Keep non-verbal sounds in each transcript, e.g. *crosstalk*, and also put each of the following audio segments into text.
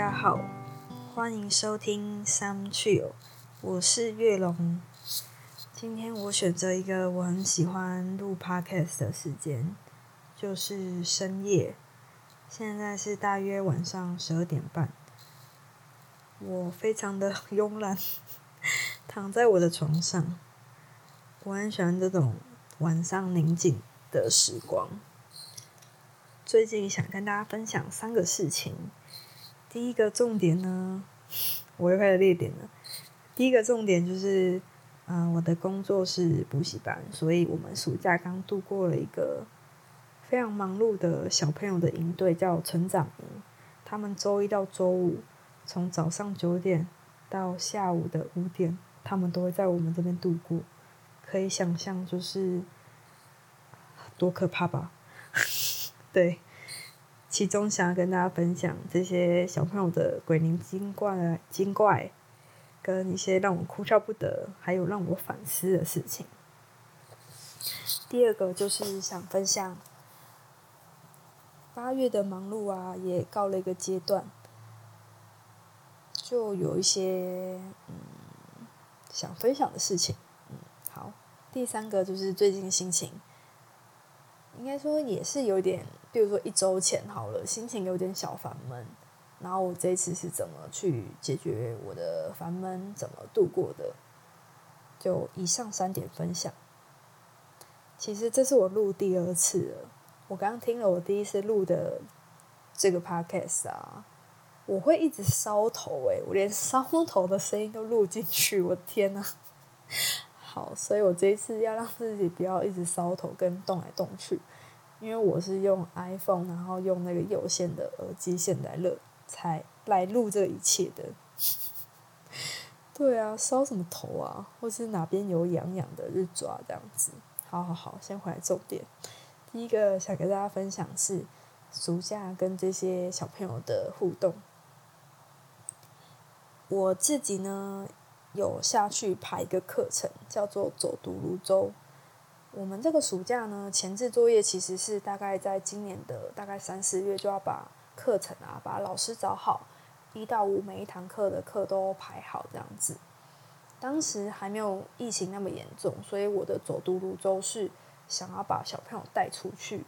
大家好，欢迎收听 Some Chill，我是月龙。今天我选择一个我很喜欢录 podcast 的时间，就是深夜。现在是大约晚上十二点半，我非常的慵懒，*laughs* 躺在我的床上。我很喜欢这种晚上宁静的时光。最近想跟大家分享三个事情。第一个重点呢，我又开始列点了。第一个重点就是，嗯，我的工作是补习班，所以我们暑假刚度过了一个非常忙碌的小朋友的营队，叫成长营。他们周一到周五，从早上九点到下午的五点，他们都会在我们这边度过。可以想象，就是多可怕吧？*laughs* 对。其中想要跟大家分享这些小朋友的鬼灵精怪啊、精怪，跟一些让我哭笑不得，还有让我反思的事情。第二个就是想分享八月的忙碌啊，也告了一个阶段，就有一些嗯想分享的事情。嗯，好。第三个就是最近心情，应该说也是有点。比如说一周前好了，心情有点小烦闷，然后我这次是怎么去解决我的烦闷，怎么度过的？就以上三点分享。其实这是我录第二次了，我刚刚听了我第一次录的这个 podcast 啊，我会一直烧头诶，我连烧头的声音都录进去，我天呐！*laughs* 好，所以我这一次要让自己不要一直烧头跟动来动去。因为我是用 iPhone，然后用那个有线的耳机线来录，才来录这一切的。*laughs* 对啊，烧什么头啊？或是哪边有痒痒的日抓这样子？好好好，先回来重点。第一个想跟大家分享是暑假跟这些小朋友的互动。我自己呢有下去排一个课程，叫做走读泸州。我们这个暑假呢，前置作业其实是大概在今年的大概三四月就要把课程啊，把老师找好，一到五每一堂课的课都排好这样子。当时还没有疫情那么严重，所以我的走读泸州是想要把小朋友带出去，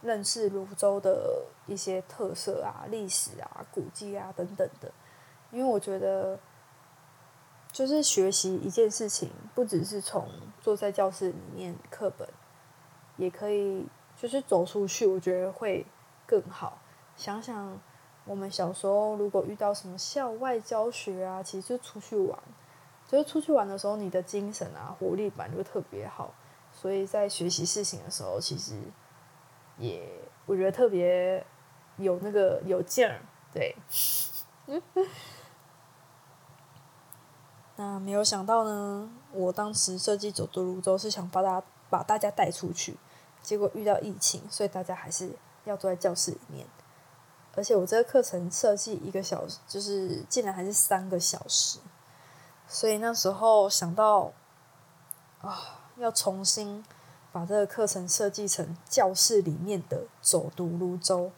认识泸州的一些特色啊、历史啊、古迹啊等等的，因为我觉得。就是学习一件事情，不只是从坐在教室里面课本，也可以就是走出去，我觉得会更好。想想我们小时候，如果遇到什么校外教学啊，其实就出去玩，就是出去玩的时候，你的精神啊活力感就特别好。所以在学习事情的时候，其实也我觉得特别有那个有劲儿，对。*laughs* 那没有想到呢，我当时设计走读泸州是想把大把大家带出去，结果遇到疫情，所以大家还是要坐在教室里面。而且我这个课程设计一个小时，就是竟然还是三个小时，所以那时候想到啊，要重新把这个课程设计成教室里面的走读泸州。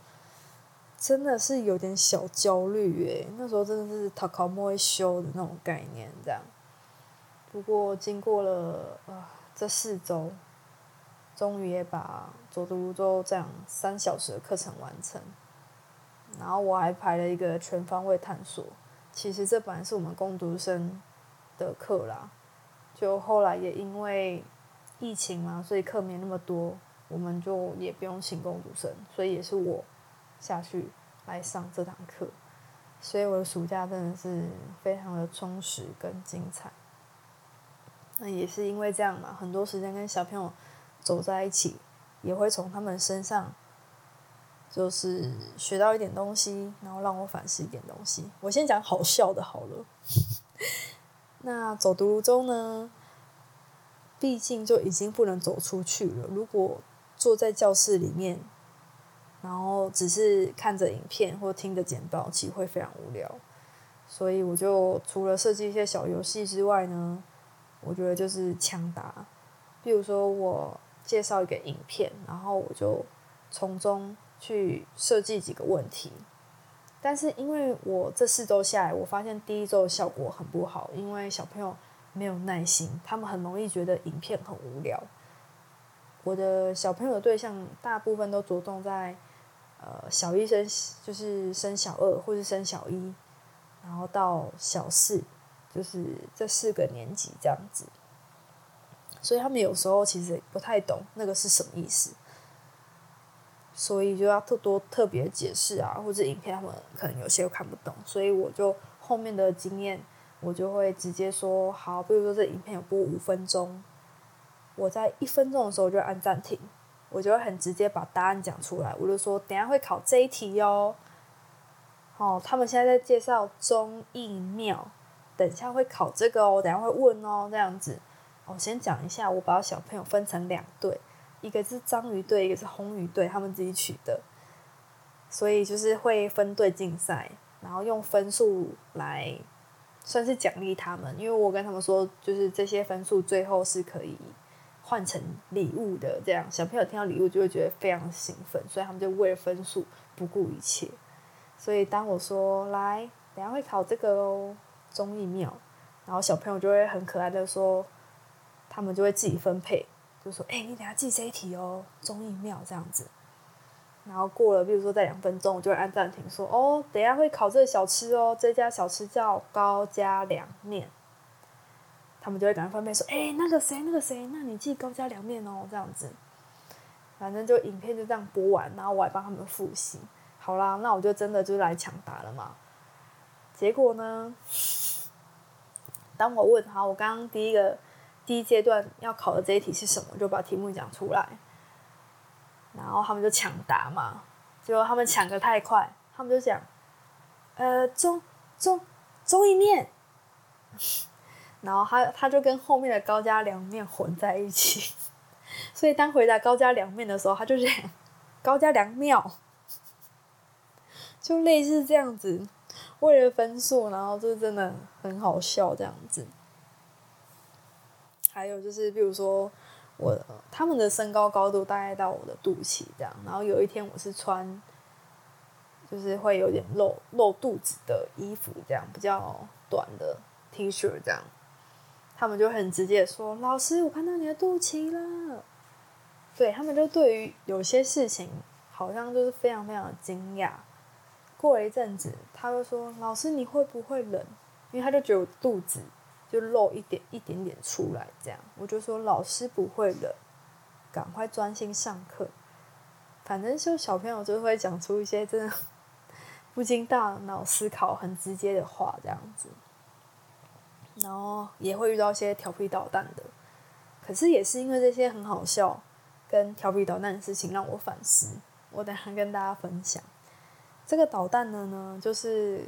真的是有点小焦虑诶，那时候真的是他考莫会修的那种概念这样。不过经过了啊这四周，终于也把走读泸州这样三小时的课程完成。然后我还排了一个全方位探索，其实这本来是我们攻读生的课啦，就后来也因为疫情嘛，所以课没那么多，我们就也不用请攻读生，所以也是我。下去来上这堂课，所以我的暑假真的是非常的充实跟精彩。那也是因为这样嘛，很多时间跟小朋友走在一起，也会从他们身上就是学到一点东西，然后让我反思一点东西。我先讲好笑的好了。那走读中呢，毕竟就已经不能走出去了。如果坐在教室里面。然后只是看着影片或听着简报，其实会非常无聊。所以我就除了设计一些小游戏之外呢，我觉得就是抢答。比如说我介绍一个影片，然后我就从中去设计几个问题，但是因为我这四周下来，我发现第一周的效果很不好，因为小朋友没有耐心，他们很容易觉得影片很无聊。我的小朋友的对象大部分都着重在呃小一生就是生小二或是生小一，然后到小四，就是这四个年级这样子。所以他们有时候其实不太懂那个是什么意思，所以就要特多特别解释啊，或者影片他们可能有些又看不懂，所以我就后面的经验，我就会直接说好，比如说这影片有播五分钟，我在一分钟的时候就按暂停，我就会很直接把答案讲出来，我就说等下会考这一题哦，哦，他们现在在介绍中义庙，等下会考这个哦，等下会问哦，这样子。我先讲一下，我把小朋友分成两队，一个是章鱼队，一个是红鱼队，他们自己取的，所以就是会分队竞赛，然后用分数来算是奖励他们。因为我跟他们说，就是这些分数最后是可以换成礼物的，这样小朋友听到礼物就会觉得非常兴奋，所以他们就为了分数不顾一切。所以当我说来，等下会考这个哦，综艺庙，然后小朋友就会很可爱的说。他们就会自己分配，就说：“哎，你等下记这一题哦，综艺庙这样子。”然后过了，比如说在两分钟，我就会按暂停，说：“哦，等下会考这个小吃哦，这家小吃叫高加凉面。”他们就会赶快分配说：“哎，那个谁，那个谁，那你记高加凉面哦，这样子。”反正就影片就这样播完，然后我还帮他们复习。好啦，那我就真的就来抢答了嘛。结果呢，当我问好，我刚刚第一个。第一阶段要考的这一题是什么？就把题目讲出来，然后他们就抢答嘛。结果他们抢的太快，他们就讲：“呃，中中中一面。”然后他他就跟后面的高加凉面混在一起，*laughs* 所以当回答高加凉面的时候，他就是高加凉庙，就类似这样子。为了分数，然后就真的很好笑这样子。还有就是，比如说我他们的身高高度大概到我的肚脐这样，然后有一天我是穿，就是会有点露露肚子的衣服，这样比较短的 T 恤这样，他们就很直接说：“老师，我看到你的肚脐了。”对他们就对于有些事情好像就是非常非常的惊讶。过了一阵子，他就说：“老师，你会不会冷？”因为他就觉得肚子。就露一点一点点出来，这样我就说老师不会冷，赶快专心上课。反正就小朋友就会讲出一些真的 *laughs* 不经大脑思考、很直接的话，这样子。然后也会遇到一些调皮捣蛋的，可是也是因为这些很好笑跟调皮捣蛋的事情让我反思。我等下跟大家分享这个捣蛋的呢，就是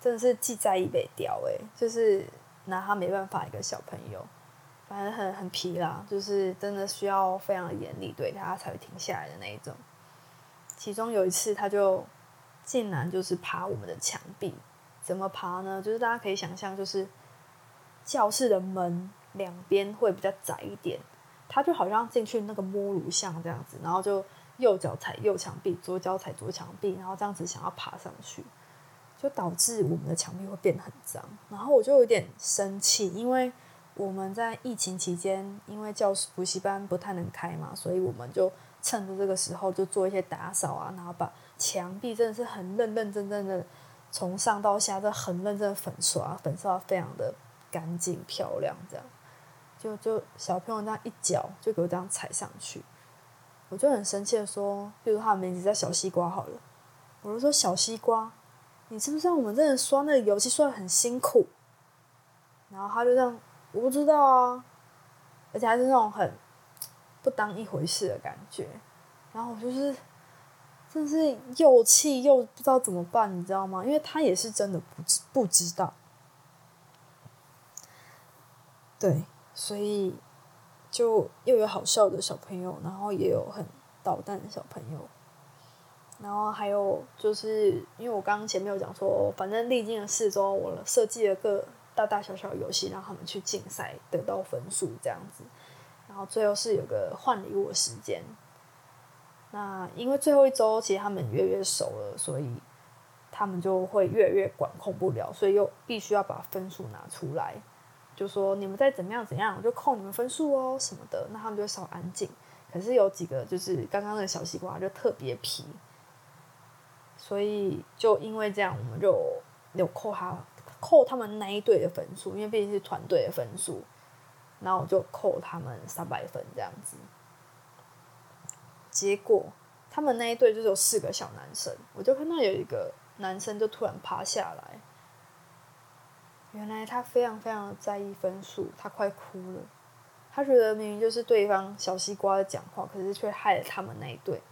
真的是记在一北雕诶，就是。拿他没办法，一个小朋友，反正很很皮啦，就是真的需要非常严厉对他才会停下来的那一种。其中有一次，他就竟然就是爬我们的墙壁，怎么爬呢？就是大家可以想象，就是教室的门两边会比较窄一点，他就好像进去那个摸乳像这样子，然后就右脚踩右墙壁，左脚踩左墙壁，然后这样子想要爬上去。就导致我们的墙壁会变得很脏，然后我就有点生气，因为我们在疫情期间，因为教室补习班不太能开嘛，所以我们就趁着这个时候就做一些打扫啊，然后把墙壁真的是很认认真真的从上到下都很认真的粉刷，粉刷非常的干净漂亮，这样就就小朋友那样一脚就给我这样踩上去，我就很生气的说，比如他的名字叫小西瓜好了，我就说小西瓜。你知不知道我们真的刷那个游戏刷的很辛苦？然后他就这样，我不知道啊，而且还是那种很不当一回事的感觉。然后我就是，真是又气又不知道怎么办，你知道吗？因为他也是真的不知不知道。对，所以就又有好笑的小朋友，然后也有很捣蛋的小朋友。然后还有就是，因为我刚刚前面有讲说，反正历经了四周，我设计了个大大小小游戏，让他们去竞赛，得到分数这样子。然后最后是有个换礼物的时间。那因为最后一周其实他们越越熟了，所以他们就会越来越管控不了，所以又必须要把分数拿出来，就说你们再怎么样怎样，我就扣你们分数哦什么的。那他们就稍安静。可是有几个就是刚刚那个小西瓜就特别皮，所以就因为这样，我们就有扣他扣他们那一队的分数，因为毕竟是团队的分数，然后我就扣他们三百分这样子。结果他们那一队就是有四个小男生，我就看到有一个男生就突然趴下来，原来他非常非常在意分数，他快哭了。他觉得明明就是对方小西瓜的讲话，可是却害了他们那一队，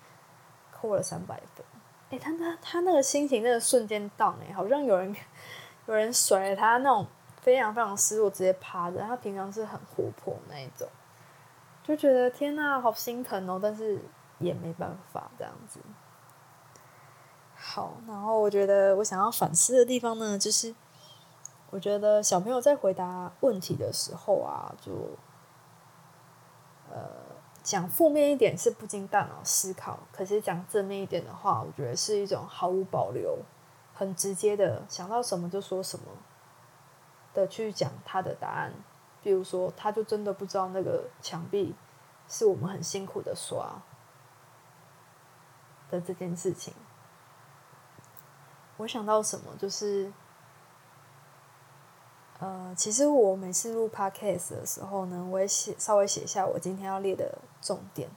扣了三百分。哎，他他他那个心情，那个瞬间荡哎，好像有人 *laughs* 有人甩了他那种非常非常失落，直接趴着。他平常是很活泼那一种，就觉得天呐，好心疼哦，但是也没办法这样子。好，然后我觉得我想要反思的地方呢，就是我觉得小朋友在回答问题的时候啊，就。呃，讲负面一点是不经大脑思考，可是讲正面一点的话，我觉得是一种毫无保留、很直接的想到什么就说什么的去讲他的答案。比如说，他就真的不知道那个墙壁是我们很辛苦的刷的这件事情。我想到什么就是。呃，其实我每次录 podcast 的时候呢，我也写稍微写下我今天要列的重点。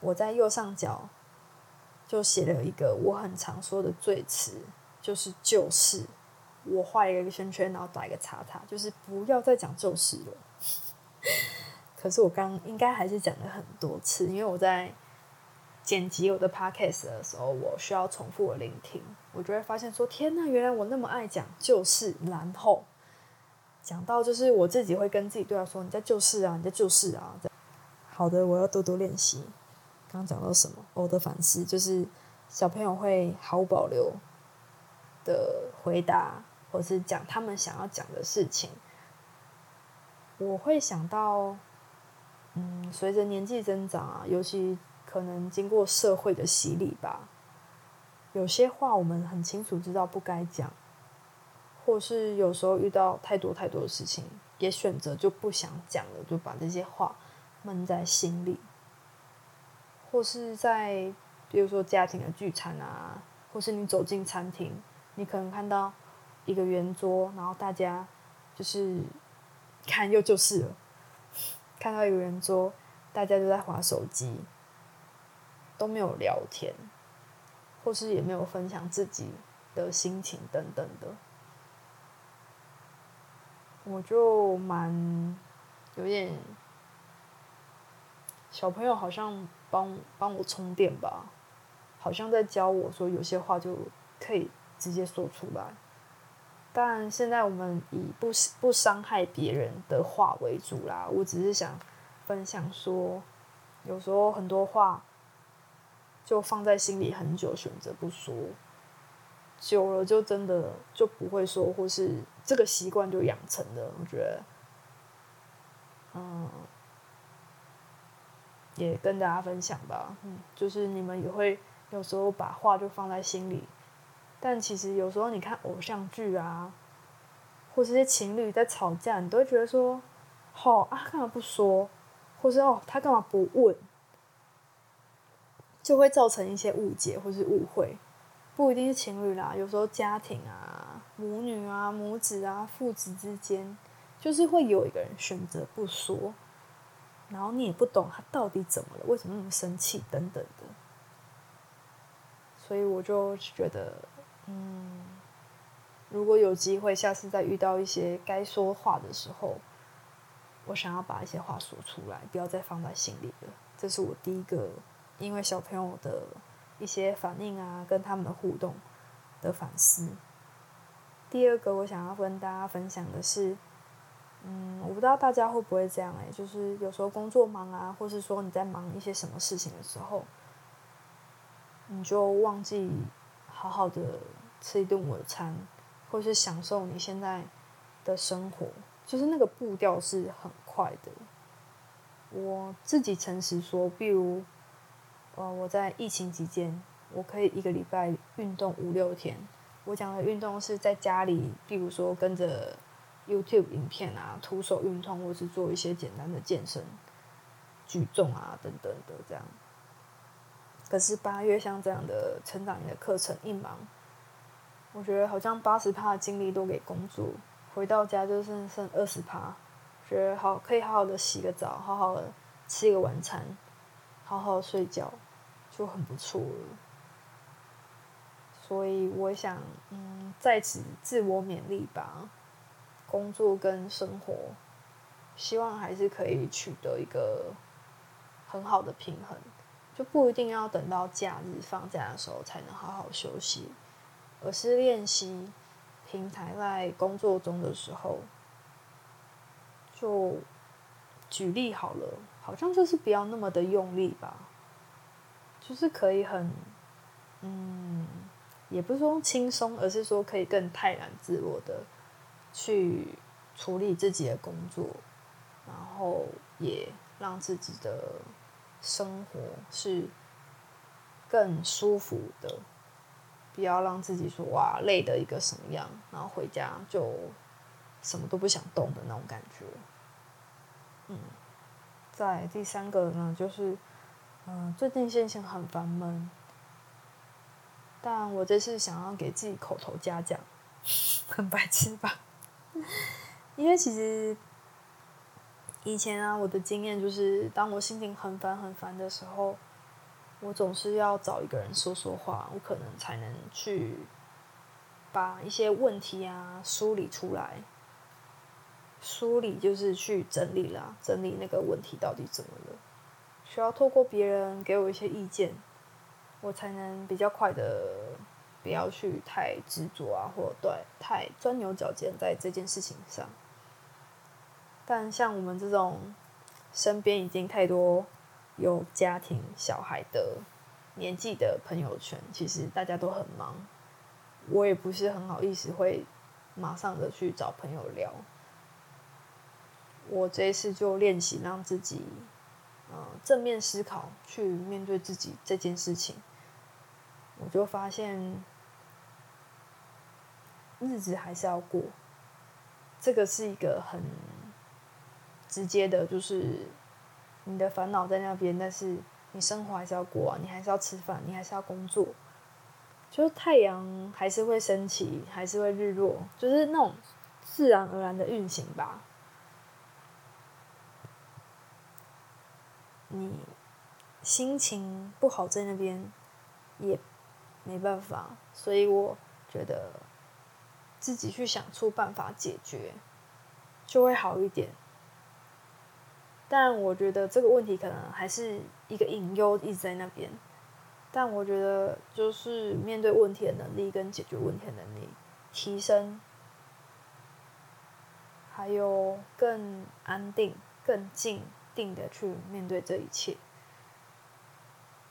我在右上角就写了一个我很常说的最词，就是就是。我画一个圈圈，然后打一个叉叉，就是不要再讲就是了。*laughs* 可是我刚应该还是讲了很多次，因为我在剪辑我的 podcast 的时候，我需要重复的聆听，我就会发现说：天呐，原来我那么爱讲就是，然后。讲到就是我自己会跟自己对话说：“你在救世啊，你在救世啊。”好的，我要多多练习。刚刚讲到什么？我的反思就是小朋友会毫无保留的回答，或是讲他们想要讲的事情。我会想到，嗯，随着年纪增长啊，尤其可能经过社会的洗礼吧，有些话我们很清楚知道不该讲。或是有时候遇到太多太多的事情，也选择就不想讲了，就把这些话闷在心里。或是在比如说家庭的聚餐啊，或是你走进餐厅，你可能看到一个圆桌，然后大家就是看又就是了，看到一个圆桌，大家都在划手机，都没有聊天，或是也没有分享自己的心情等等的。我就蛮有点小朋友，好像帮帮我充电吧，好像在教我说有些话就可以直接说出来。但现在我们以不不伤害别人的话为主啦。我只是想分享说，有时候很多话就放在心里很久，选择不说。久了就真的就不会说，或是这个习惯就养成了。我觉得，嗯，也跟大家分享吧。嗯，就是你们也会有时候把话就放在心里，但其实有时候你看偶像剧啊，或是些情侣在吵架，你都会觉得说，好啊，干嘛不说，或是哦，他干嘛不问，就会造成一些误解或是误会。不一定是情侣啦，有时候家庭啊、母女啊、母子啊、父子之间，就是会有一个人选择不说，然后你也不懂他到底怎么了，为什么那么生气等等的。所以我就觉得，嗯，如果有机会，下次再遇到一些该说话的时候，我想要把一些话说出来，不要再放在心里了。这是我第一个，因为小朋友的。一些反应啊，跟他们的互动的反思。第二个，我想要跟大家分享的是，嗯，我不知道大家会不会这样哎，就是有时候工作忙啊，或是说你在忙一些什么事情的时候，你就忘记好好的吃一顿晚餐，或是享受你现在的生活，就是那个步调是很快的。我自己诚实说，比如。呃，我在疫情期间，我可以一个礼拜运动五六天，我讲的运动是在家里，比如说跟着 YouTube 影片啊，徒手运动，或是做一些简单的健身、举重啊等等的这样。可是八月像这样的成长型的课程一忙，我觉得好像八十趴的精力都给工作，回到家就剩剩二十趴，觉得好可以好好的洗个澡，好好的吃一个晚餐，好好睡觉，就很不错了。所以我想，嗯，在此自我勉励吧，工作跟生活，希望还是可以取得一个很好的平衡。就不一定要等到假日放假的时候才能好好休息，而是练习平台在工作中的时候，就举例好了，好像就是不要那么的用力吧，就是可以很，嗯，也不是说轻松，而是说可以更泰然自若的去处理自己的工作，然后也让自己的。生活是更舒服的，不要让自己说哇累的一个什么样，然后回家就什么都不想动的那种感觉。嗯，在第三个呢，就是嗯，最近心情很烦闷，但我这次想要给自己口头嘉奖，*laughs* 很白痴吧？*laughs* 因为其实。以前啊，我的经验就是，当我心情很烦很烦的时候，我总是要找一个人说说话，我可能才能去把一些问题啊梳理出来。梳理就是去整理啦，整理那个问题到底怎么了，需要透过别人给我一些意见，我才能比较快的不要去太执着啊，或对太钻牛角尖在这件事情上。但像我们这种身边已经太多有家庭小孩的年纪的朋友圈，其实大家都很忙，我也不是很好意思会马上的去找朋友聊。我这一次就练习让自己，呃，正面思考，去面对自己这件事情，我就发现日子还是要过，这个是一个很。直接的，就是你的烦恼在那边，但是你生活还是要过啊，你还是要吃饭，你还是要工作，就是太阳还是会升起，还是会日落，就是那种自然而然的运行吧。你心情不好在那边也没办法，所以我觉得自己去想出办法解决，就会好一点。但我觉得这个问题可能还是一个隐忧一直在那边。但我觉得就是面对问题的能力跟解决问题的能力提升，还有更安定、更静定的去面对这一切，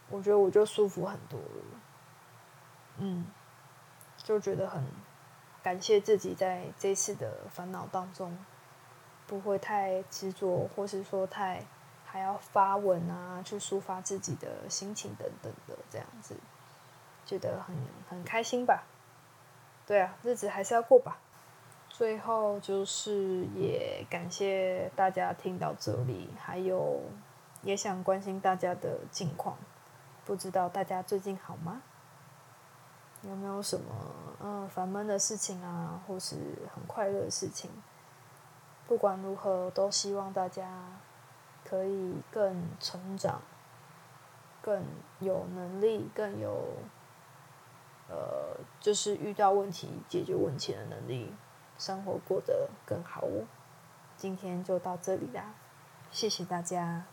我觉得我就舒服很多了。嗯，就觉得很感谢自己在这次的烦恼当中。不会太执着，或是说太还要发文啊，去抒发自己的心情等等的这样子，觉得很很开心吧？对啊，日子还是要过吧。最后就是也感谢大家听到这里，还有也想关心大家的近况，不知道大家最近好吗？有没有什么嗯烦闷的事情啊，或是很快乐的事情？不管如何，都希望大家可以更成长，更有能力，更有呃，就是遇到问题解决问题的能力，生活过得更好哦。今天就到这里啦，谢谢大家。